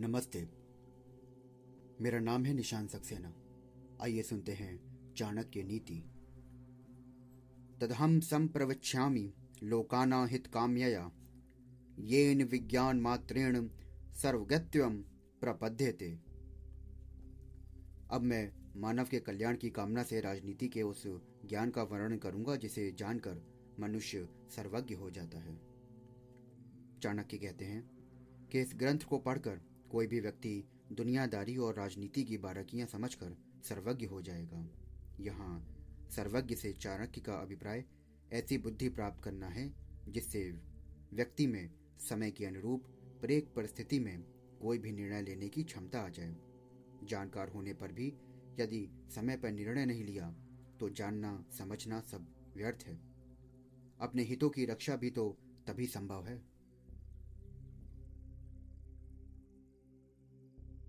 नमस्ते। मेरा नाम है निशान सक्सेना। आइए सुनते हैं चाणक्य नीति। तदहम संप्रवक्ष्यामि लोकाना हित काम्यया येन विज्ञान मात्रेण सर्वगत्यम प्रपद्यते। अब मैं मानव के कल्याण की कामना से राजनीति के उस ज्ञान का वर्णन करूँगा, जिसे जानकर मनुष्य सर्वज्ञ हो जाता है। चाणक्य कहते हैं कि इस ग्रंथ को पढ़कर कोई भी व्यक्ति दुनियादारी और राजनीति की बारकियाँ समझकर सर्वज्ञ हो जाएगा। यहाँ सर्वज्ञ से चाणक्य का अभिप्राय ऐसी बुद्धि प्राप्त करना है, जिससे व्यक्ति में समय के अनुरूप प्रत्येक परिस्थिति में कोई भी निर्णय लेने की क्षमता आ जाए। जानकार होने पर भी यदि समय पर निर्णय नहीं लिया तो जानना, समझना सब व्यर्थ है। अपने हितों की रक्षा भी तो तभी संभव है।